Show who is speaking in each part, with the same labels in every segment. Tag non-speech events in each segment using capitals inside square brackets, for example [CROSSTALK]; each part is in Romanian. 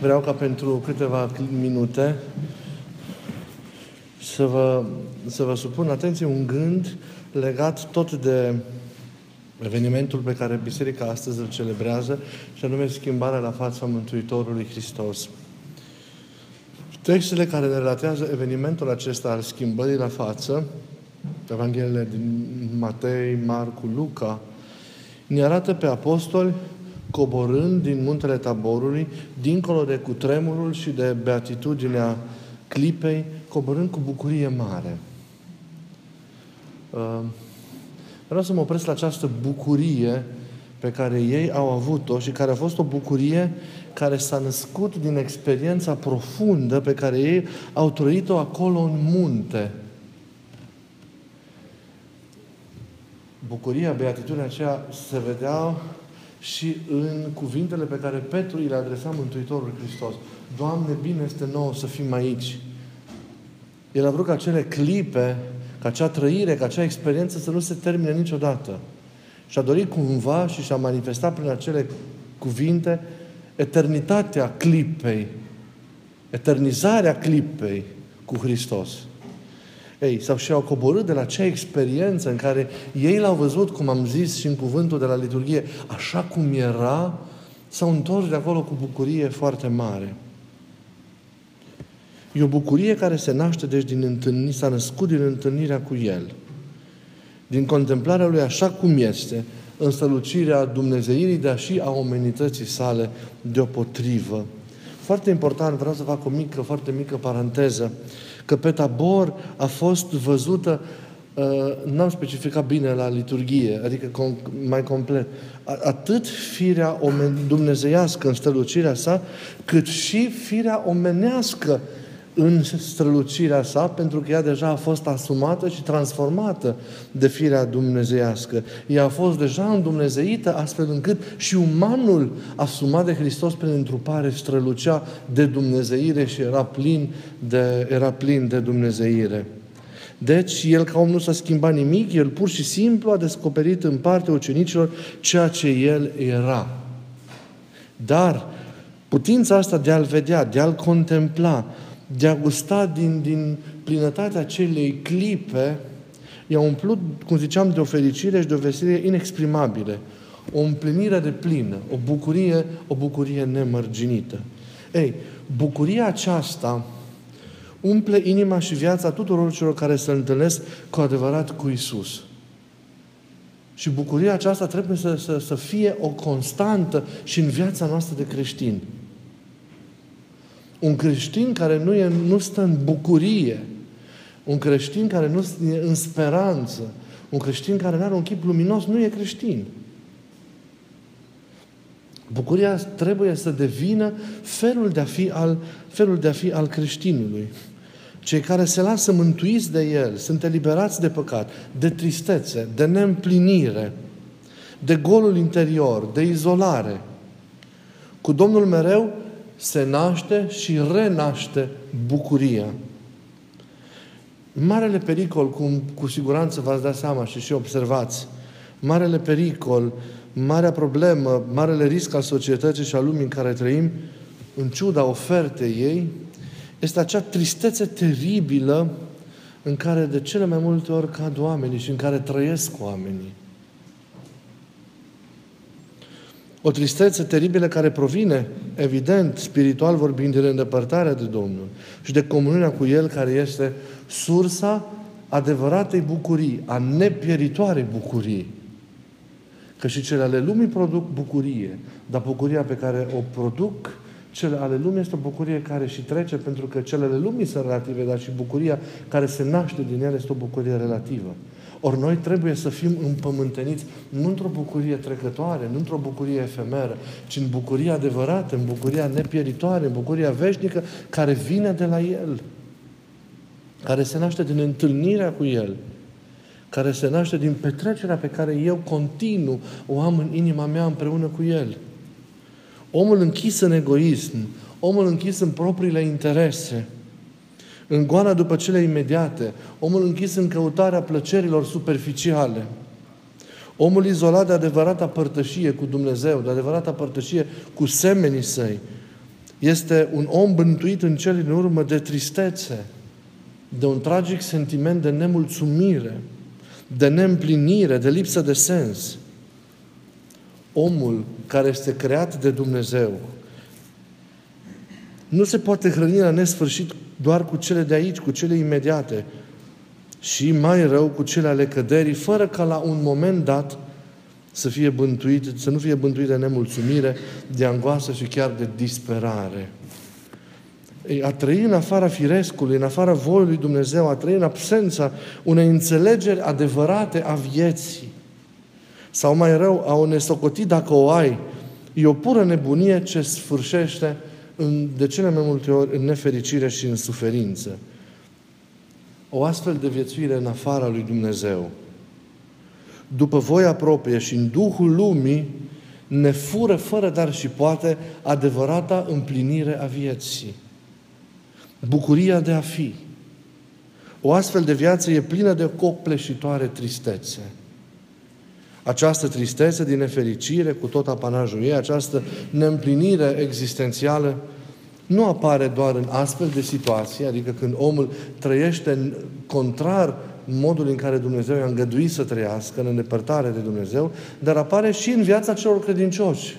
Speaker 1: vreau ca pentru câteva minute să vă, să vă supun atenție un gând legat tot de evenimentul pe care Biserica astăzi îl celebrează, și anume schimbarea la fața Mântuitorului Hristos. Textele care ne relatează evenimentul acesta al schimbării la față, Evanghelele din Matei, Marcu, Luca, ne arată pe apostoli coborând din muntele Taborului, dincolo de cutremurul și de beatitudinea clipei, coborând cu bucurie mare. Uh, vreau să mă opresc la această bucurie pe care ei au avut-o și care a fost o bucurie care s-a născut din experiența profundă pe care ei au trăit-o acolo în munte. Bucuria, beatitudinea aceea se vedea și în cuvintele pe care Petru îi le adresa Mântuitorul Hristos. Doamne, bine este nouă să fim aici. El a vrut ca acele clipe, ca acea trăire, ca acea experiență să nu se termine niciodată. Și a dorit cumva și și-a manifestat prin acele cuvinte eternitatea clipei, eternizarea clipei cu Hristos. Ei, sau și-au coborât de la acea experiență în care ei l-au văzut, cum am zis și în cuvântul de la liturghie, așa cum era, s-au întors de acolo cu bucurie foarte mare. E o bucurie care se naște, deci, din întâlnire, s-a născut din întâlnirea cu El. Din contemplarea Lui așa cum este, în strălucirea Dumnezeirii, dar și a omenității sale deopotrivă. Foarte important, vreau să fac o mică, foarte mică paranteză, că pe tabor a fost văzută Uh, n-am specificat bine la liturgie, adică com- mai complet. Atât firea omen- dumnezeiască în strălucirea sa, cât și firea omenească în strălucirea sa, pentru că ea deja a fost asumată și transformată de firea dumnezeiască. Ea a fost deja îndumnezeită, astfel încât și umanul asumat de Hristos prin întrupare strălucea de dumnezeire și era plin de, era plin de dumnezeire. Deci, el ca om nu s-a schimbat nimic, el pur și simplu a descoperit în partea ucenicilor ceea ce el era. Dar putința asta de a-l vedea, de a-l contempla, de a gusta din, din plinătatea acelei clipe, i-a umplut, cum ziceam, de o fericire și de o veselie inexprimabile. O împlinire de plină, o bucurie, o bucurie nemărginită. Ei, bucuria aceasta umple inima și viața tuturor celor care se întâlnesc cu adevărat cu Isus. Și bucuria aceasta trebuie să, să, să fie o constantă și în viața noastră de creștini. Un creștin care nu, e, nu stă în bucurie, un creștin care nu e în speranță, un creștin care nu are un chip luminos, nu e creștin. Bucuria trebuie să devină felul de a fi al, felul de a fi al creștinului. Cei care se lasă mântuiți de El sunt eliberați de păcat, de tristețe, de neîmplinire, de golul interior, de izolare. Cu Domnul mereu se naște și renaște bucuria. Marele pericol, cum cu siguranță v-ați dat seama și și observați, marele pericol, marea problemă, marele risc al societății și al lumii în care trăim, în ciuda ofertei ei, este acea tristețe teribilă în care de cele mai multe ori cad oamenii și în care trăiesc oamenii. O tristețe teribilă care provine, evident, spiritual vorbind, de îndepărtarea de Domnul și de comuniunea cu El, care este sursa adevăratei bucurii, a nepieritoarei bucurii. Că și cele ale lumii produc bucurie, dar bucuria pe care o produc cele ale lumii este o bucurie care și trece, pentru că cele ale lumii sunt relative, dar și bucuria care se naște din ele este o bucurie relativă. Ori noi trebuie să fim împământeniți nu într-o bucurie trecătoare, nu într-o bucurie efemeră, ci în bucuria adevărată, în bucuria nepieritoare, în bucuria veșnică care vine de la El, care se naște din întâlnirea cu El, care se naște din petrecerea pe care eu continuu o am în inima mea împreună cu El. Omul închis în egoism, omul închis în propriile interese, în goana după cele imediate, omul închis în căutarea plăcerilor superficiale, omul izolat de adevărata părtășie cu Dumnezeu, de adevărata părtășie cu semenii săi, Este un om bântuit în cele din urmă de tristețe, de un tragic sentiment de nemulțumire, de neîmplinire, de lipsă de sens. Omul care este creat de Dumnezeu nu se poate hrăni la nesfârșit doar cu cele de aici, cu cele imediate, și mai rău cu cele ale căderii, fără ca la un moment dat să fie bântuit, să nu fie bântuit de nemulțumire, de angoasă și chiar de disperare. A trăi în afara firescului, în afara voii lui Dumnezeu, a trăi în absența unei înțelegeri adevărate a vieții. Sau mai rău, a o nesocoti dacă o ai, e o pură nebunie ce sfârșește în, de cele mai multe ori în nefericire și în suferință. O astfel de viețuire în afara lui Dumnezeu, după voia proprie și în Duhul lumii, ne fură fără dar și poate adevărata împlinire a vieții. Bucuria de a fi. O astfel de viață e plină de copleșitoare tristețe. Această tristețe din nefericire cu tot apanajul ei, această neîmplinire existențială, nu apare doar în astfel de situații, adică când omul trăiește în contrar modul în care Dumnezeu i-a îngăduit să trăiască, în îndepărtare de Dumnezeu, dar apare și în viața celor credincioși,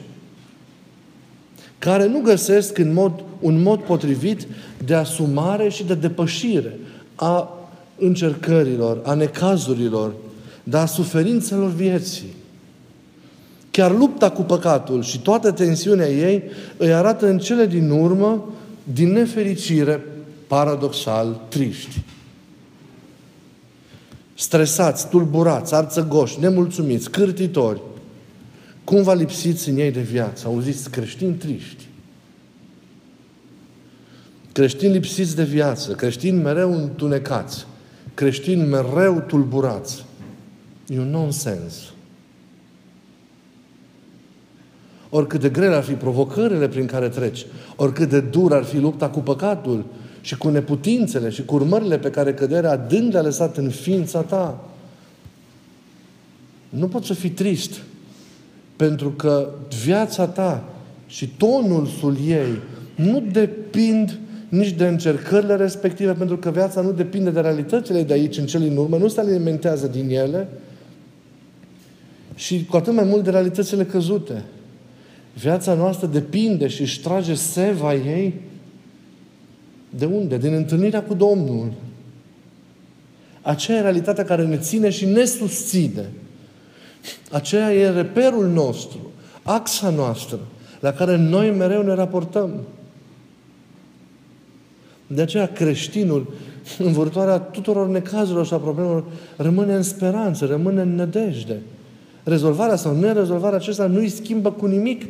Speaker 1: care nu găsesc în mod, un mod potrivit de asumare și de depășire a încercărilor, a necazurilor, dar a suferințelor vieții. Chiar lupta cu păcatul și toată tensiunea ei îi arată în cele din urmă, din nefericire, paradoxal, triști. Stresați, tulburați, arțăgoși, nemulțumiți, cârtitori, cumva lipsiți în ei de viață. Auziți, creștini triști. Creștini lipsiți de viață, creștini mereu întunecați, creștini mereu tulburați. E un nonsens. Oricât de grele ar fi provocările prin care treci, oricât de dur ar fi lupta cu păcatul și cu neputințele și cu urmările pe care căderea adânc le-a lăsat în ființa ta, nu poți să fii trist. Pentru că viața ta și tonul ei nu depind nici de încercările respective, pentru că viața nu depinde de realitățile de aici în cele din urmă, nu se alimentează din ele, și cu atât mai mult de realitățile căzute. Viața noastră depinde și își trage seva ei de unde? Din întâlnirea cu Domnul. Aceea e realitatea care ne ține și ne susține. Aceea e reperul nostru, axa noastră, la care noi mereu ne raportăm. De aceea creștinul, în vârtoarea tuturor necazurilor și a problemelor, rămâne în speranță, rămâne în nădejde. Rezolvarea sau nerezolvarea acesta nu îi schimbă cu nimic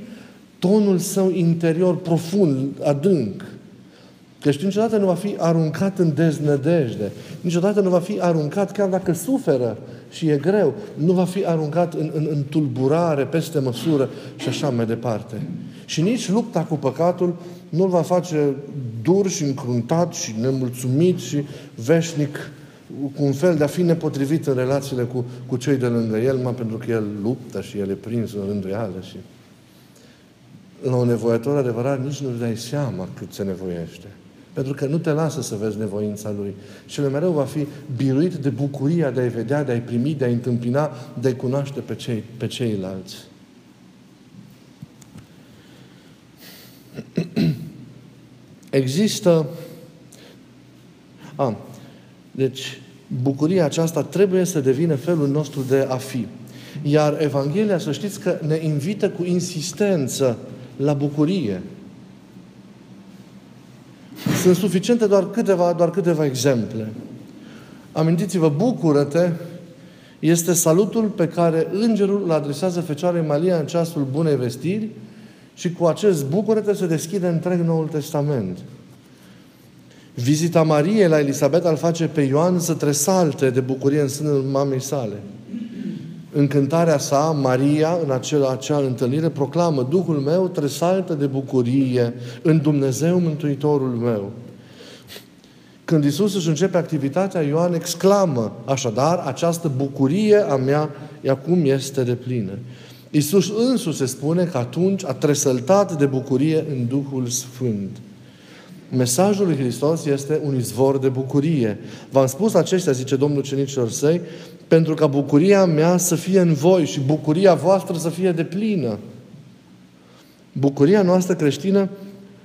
Speaker 1: tonul său interior profund, adânc. Creștinul niciodată nu va fi aruncat în deznădejde. Niciodată nu va fi aruncat, chiar dacă suferă și e greu, nu va fi aruncat în, în, în tulburare, peste măsură și așa mai departe. Și nici lupta cu păcatul nu-l va face dur și încruntat și nemulțumit și veșnic cu un fel de a fi nepotrivit în relațiile cu, cu cei de lângă el, mai pentru că el luptă și el e prins în rânduială și la un nevoitor adevărat nici nu-ți dai seama cât se nevoiește. Pentru că nu te lasă să vezi nevoința Lui. Și el mereu va fi biruit de bucuria de a-i vedea, de a-i primi, de a-i întâmpina, de a-i cunoaște pe, cei, pe ceilalți. [CLEARS THROAT] Există... A, deci, bucuria aceasta trebuie să devină felul nostru de a fi. Iar Evanghelia, să știți că ne invită cu insistență la bucurie. Sunt suficiente doar câteva, doar câteva exemple. Amintiți-vă, bucură-te este salutul pe care îngerul îl adresează Fecioarei Maria în ceasul bunei vestiri și cu acest bucură-te se deschide întreg Noul Testament. Vizita Mariei la Elisabeta îl face pe Ioan să tresalte de bucurie în sânul mamei sale. În cântarea sa, Maria, în acea, acea întâlnire, proclamă Duhul meu tresaltă de bucurie în Dumnezeu Mântuitorul meu. Când Isus își începe activitatea, Ioan exclamă, așadar, această bucurie a mea acum este de plină. Iisus însuși se spune că atunci a tresăltat de bucurie în Duhul Sfânt. Mesajul lui Hristos este un izvor de bucurie. V-am spus acestea, zice Domnul cenicilor săi, pentru ca bucuria mea să fie în voi și bucuria voastră să fie de plină. Bucuria noastră creștină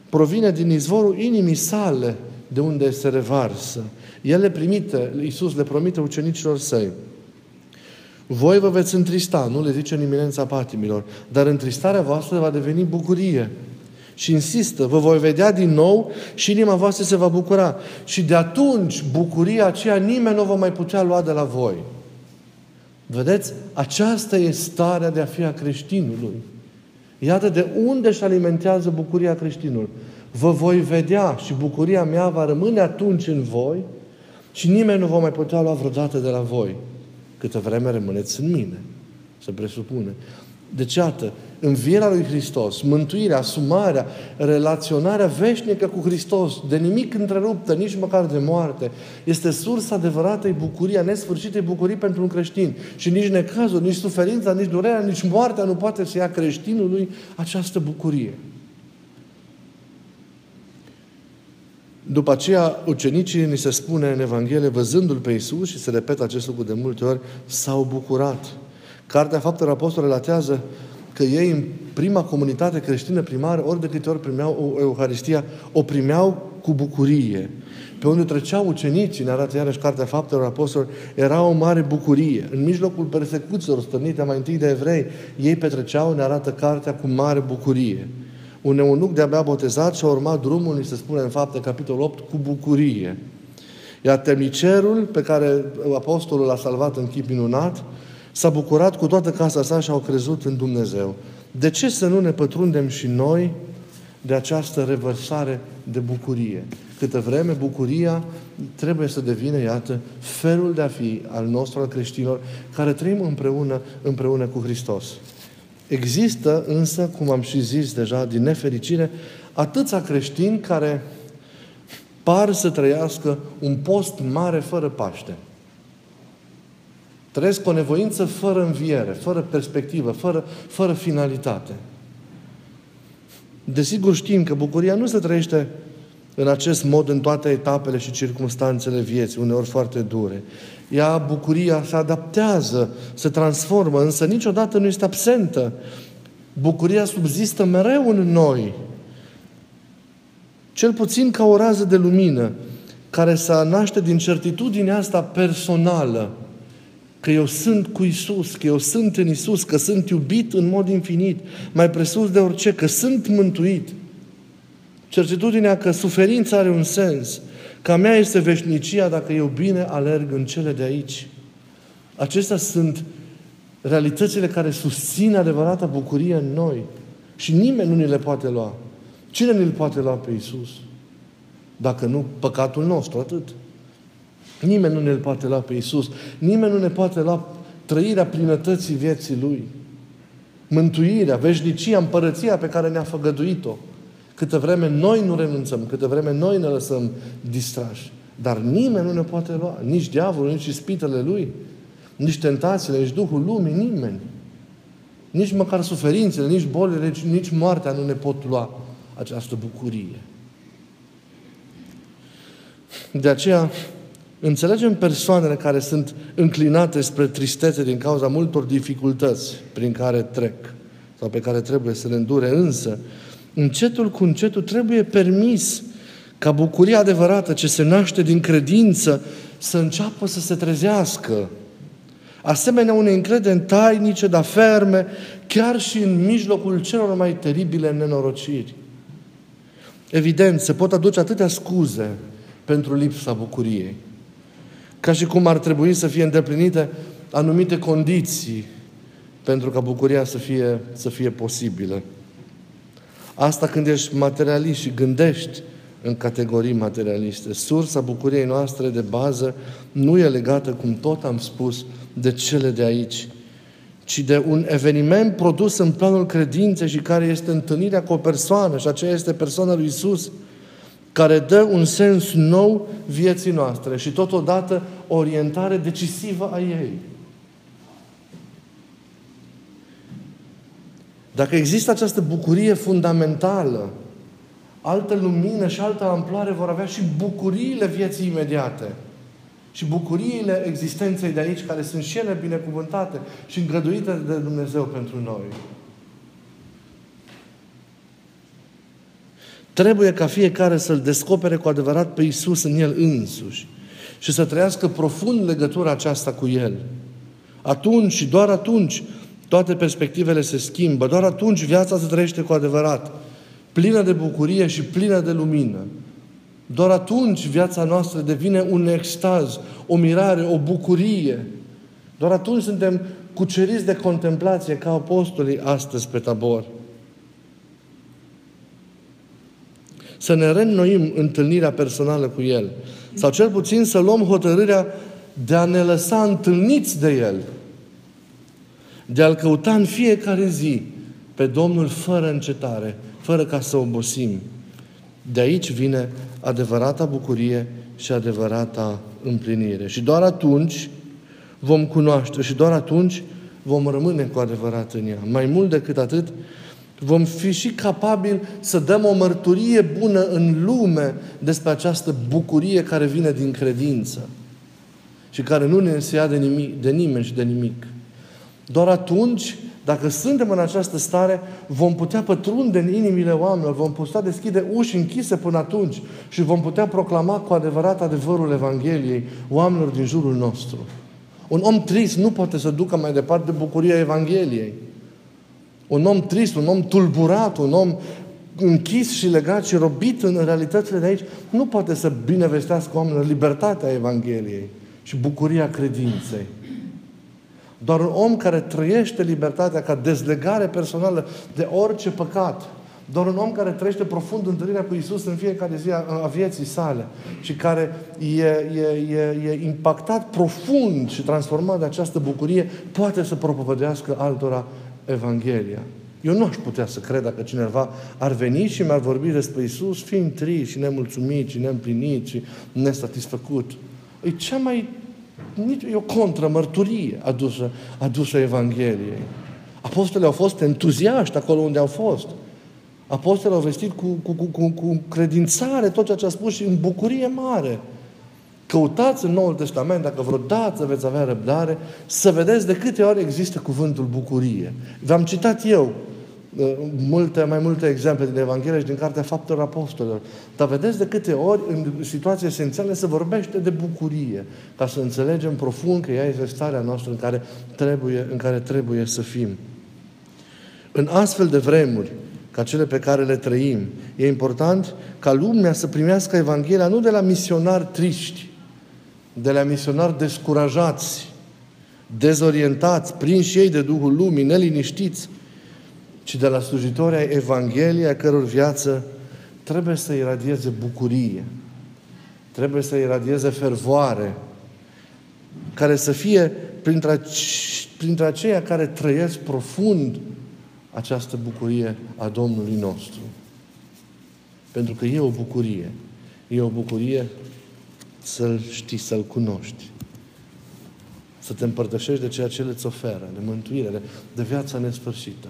Speaker 1: provine din izvorul inimii sale, de unde se revarsă. El le primite, Iisus le promite ucenicilor săi. Voi vă veți întrista, nu le zice în iminența patimilor, dar întristarea voastră va deveni bucurie. Și insistă, vă voi vedea din nou și inima voastră se va bucura. Și de atunci, bucuria aceea nimeni nu va mai putea lua de la voi. Vedeți? Aceasta e starea de a fi a creștinului. Iată de unde își alimentează bucuria creștinului. Vă voi vedea și bucuria mea va rămâne atunci în voi și nimeni nu va mai putea lua vreodată de la voi câtă vreme rămâneți în mine. Se presupune. Deci, iată, învierea lui Hristos, mântuirea, asumarea, relaționarea veșnică cu Hristos, de nimic întreruptă, nici măcar de moarte, este sursa adevăratei bucurii, a nesfârșitei bucurii pentru un creștin. Și nici necazul, nici suferința, nici durerea, nici moartea nu poate să ia creștinului această bucurie. După aceea, ucenicii, ni se spune în Evanghelie, văzându-L pe Iisus, și se repetă acest lucru de multe ori, s-au bucurat. Cartea Faptelor Apostol relatează că ei, în prima comunitate creștină primară, ori de câte ori primeau o Euharistia, o primeau cu bucurie. Pe unde treceau ucenicii, ne arată iarăși Cartea Faptelor Apostolilor, era o mare bucurie. În mijlocul persecuțiilor stănite mai întâi de evrei, ei petreceau, ne arată Cartea, cu mare bucurie un eunuc de-abia botezat și a urmat drumul, ni se spune în fapte, capitolul 8, cu bucurie. Iar temnicerul pe care apostolul l-a salvat în chip minunat, s-a bucurat cu toată casa sa și au crezut în Dumnezeu. De ce să nu ne pătrundem și noi de această revărsare de bucurie? Câtă vreme bucuria trebuie să devină, iată, felul de a fi al nostru, al creștinilor, care trăim împreună, împreună cu Hristos. Există însă, cum am și zis deja, din nefericire, atâția creștini care par să trăiască un post mare fără Paște. Trăiesc o nevoință fără înviere, fără perspectivă, fără, fără finalitate. Desigur știm că bucuria nu se trăiește în acest mod în toate etapele și circunstanțele vieții, uneori foarte dure. Ea, bucuria, se adaptează, se transformă, însă niciodată nu este absentă. Bucuria subzistă mereu în noi. Cel puțin ca o rază de lumină care să naște din certitudinea asta personală că eu sunt cu Isus, că eu sunt în Isus, că sunt iubit în mod infinit, mai presus de orice, că sunt mântuit. Certitudinea că suferința are un sens, că a mea este veșnicia dacă eu bine alerg în cele de aici. Acestea sunt realitățile care susțin adevărata bucurie în noi. Și nimeni nu ni le poate lua. Cine ne-l poate lua pe Iisus? Dacă nu păcatul nostru, atât. Nimeni nu ne-l poate lua pe Iisus. Nimeni nu ne poate lua trăirea plinătății vieții Lui. Mântuirea, veșnicia, împărăția pe care ne-a făgăduit-o. Câtă vreme noi nu renunțăm, câtă vreme noi ne lăsăm distrași. Dar nimeni nu ne poate lua. Nici diavolul, nici ispitele lui, nici tentațiile, nici Duhul lumii, nimeni. Nici măcar suferințele, nici bolile, nici, nici moartea nu ne pot lua această bucurie. De aceea, înțelegem persoanele care sunt înclinate spre tristețe din cauza multor dificultăți prin care trec sau pe care trebuie să le îndure, însă încetul cu încetul trebuie permis ca bucuria adevărată ce se naște din credință să înceapă să se trezească. Asemenea unei încrederi tainice, dar ferme, chiar și în mijlocul celor mai teribile nenorociri. Evident, se pot aduce atâtea scuze pentru lipsa bucuriei. Ca și cum ar trebui să fie îndeplinite anumite condiții pentru ca bucuria să fie, să fie posibilă. Asta când ești materialist și gândești în categorii materialiste. Sursa bucuriei noastre de bază nu e legată, cum tot am spus, de cele de aici, ci de un eveniment produs în planul credinței și care este întâlnirea cu o persoană și aceea este persoana lui Isus, care dă un sens nou vieții noastre și totodată orientare decisivă a ei. Dacă există această bucurie fundamentală, altă lumină și altă amploare vor avea și bucuriile vieții imediate. Și bucuriile existenței de aici, care sunt și ele binecuvântate și îngăduite de Dumnezeu pentru noi. Trebuie ca fiecare să-L descopere cu adevărat pe Isus în El însuși și să trăiască profund legătura aceasta cu El. Atunci și doar atunci toate perspectivele se schimbă, doar atunci viața se trăiește cu adevărat, plină de bucurie și plină de lumină. Doar atunci viața noastră devine un extaz, o mirare, o bucurie. Doar atunci suntem cuceriți de contemplație ca apostolii astăzi pe tabor. Să ne reînnoim întâlnirea personală cu El. Sau cel puțin să luăm hotărârea de a ne lăsa întâlniți de El. De a-L căuta în fiecare zi pe Domnul fără încetare, fără ca să obosim. De aici vine adevărata bucurie și adevărata împlinire. Și doar atunci vom cunoaște și doar atunci vom rămâne cu adevărat în ea. Mai mult decât atât, vom fi și capabili să dăm o mărturie bună în lume despre această bucurie care vine din credință și care nu ne înseia de, nimic, de nimeni și de nimic. Doar atunci dacă suntem în această stare, vom putea pătrunde în inimile oamenilor, vom putea deschide uși închise până atunci și vom putea proclama cu adevărat adevărul Evangheliei oamenilor din jurul nostru. Un om trist nu poate să ducă mai departe bucuria Evangheliei. Un om trist, un om tulburat, un om închis și legat și robit în realitățile de aici, nu poate să binevestească oamenilor libertatea Evangheliei și bucuria credinței. Doar un om care trăiește libertatea ca dezlegare personală de orice păcat, doar un om care trăiește profund întâlnirea cu Isus în fiecare zi a, a vieții sale și care e, e, e, e impactat profund și transformat de această bucurie, poate să propovădească altora Evanghelia. Eu nu aș putea să cred dacă cineva ar veni și mi-ar vorbi despre Isus fiind trist și nemulțumit și neîmplinit și nesatisfăcut. E cea mai e o contramărturie adusă, adusă Evangheliei. Apostolii au fost entuziaști acolo unde au fost. Apostolii au vestit cu, cu, cu, cu, cu credințare tot ceea ce a spus și în bucurie mare. Căutați în Noul Testament, dacă vreodată veți avea răbdare, să vedeți de câte ori există cuvântul bucurie. V-am citat eu Uh, multe, mai multe exemple din Evanghelie și din Cartea Faptelor Apostolilor. Dar vedeți de câte ori, în situații esențiale, se vorbește de bucurie, ca să înțelegem profund că ea este starea noastră în care trebuie, în care trebuie să fim. În astfel de vremuri, ca cele pe care le trăim, e important ca lumea să primească Evanghelia nu de la misionari triști, de la misionari descurajați, dezorientați, prinși ei de Duhul Lumii, neliniștiți, ci de la slujitorii Evangheliei, a căror viață trebuie să iradieze bucurie, trebuie să iradieze fervoare, care să fie printre, printre aceia care trăiesc profund această bucurie a Domnului nostru. Pentru că e o bucurie. E o bucurie să-L știi, să-L cunoști. Să te împărtășești de ceea ce El îți oferă, de mântuire, de, de viața nesfârșită.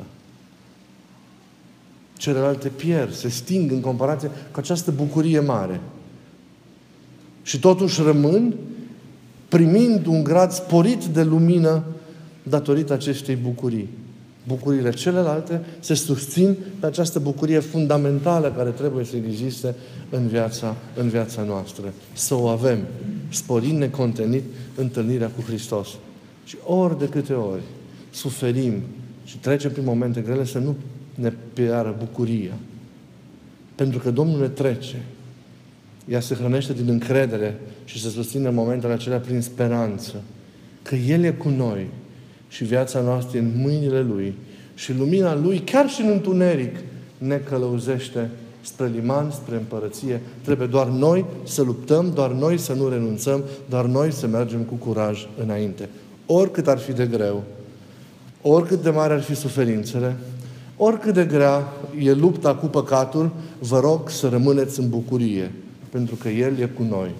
Speaker 1: Celelalte pierd, se sting în comparație cu această bucurie mare. Și totuși rămân primind un grad sporit de lumină datorită acestei bucurii. Bucurile celelalte se susțin pe această bucurie fundamentală care trebuie să existe în viața, în viața noastră. Să o avem, sporind necontenit întâlnirea cu Hristos. Și ori de câte ori suferim și trecem prin momente grele, să nu ne piară bucuria. Pentru că Domnul ne trece. Ea se hrănește din încredere și se susține în momentele acelea prin speranță. Că El e cu noi și viața noastră e în mâinile Lui și lumina Lui, chiar și în întuneric, ne călăuzește spre liman, spre împărăție. Trebuie doar noi să luptăm, doar noi să nu renunțăm, doar noi să mergem cu curaj înainte. Oricât ar fi de greu, oricât de mare ar fi suferințele, Oricât de grea e lupta cu păcatul, vă rog să rămâneți în bucurie, pentru că El e cu noi.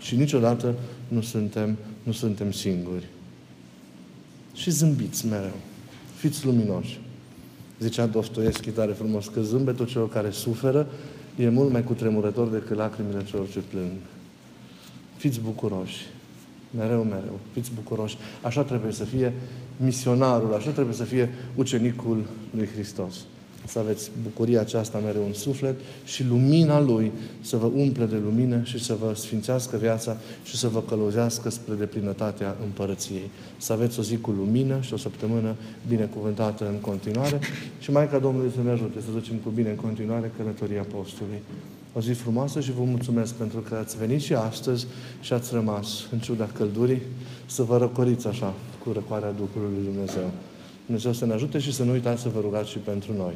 Speaker 1: Și niciodată nu suntem, nu suntem singuri. Și zâmbiți mereu. fiți luminoși. Zicea Dostoevski tare frumos că zâmbetul celor care suferă e mult mai cutremurător decât lacrimile celor ce plâng. Fiți bucuroși. Mereu, mereu. Fiți bucuroși. Așa trebuie să fie misionarul, așa trebuie să fie ucenicul lui Hristos să aveți bucuria aceasta mereu în suflet și lumina Lui să vă umple de lumină și să vă sfințească viața și să vă călăuzească spre deplinătatea împărăției. Să aveți o zi cu lumină și o săptămână binecuvântată în continuare și Maica Domnului să ne ajute să ducem cu bine în continuare călătoria Apostolului. O zi frumoasă și vă mulțumesc pentru că ați venit și astăzi și ați rămas, în ciuda căldurii, să vă răcoriți așa cu răcoarea Duhului Lui Dumnezeu. Dumnezeu să ne ajute și să nu uitați să vă rugați și pentru noi.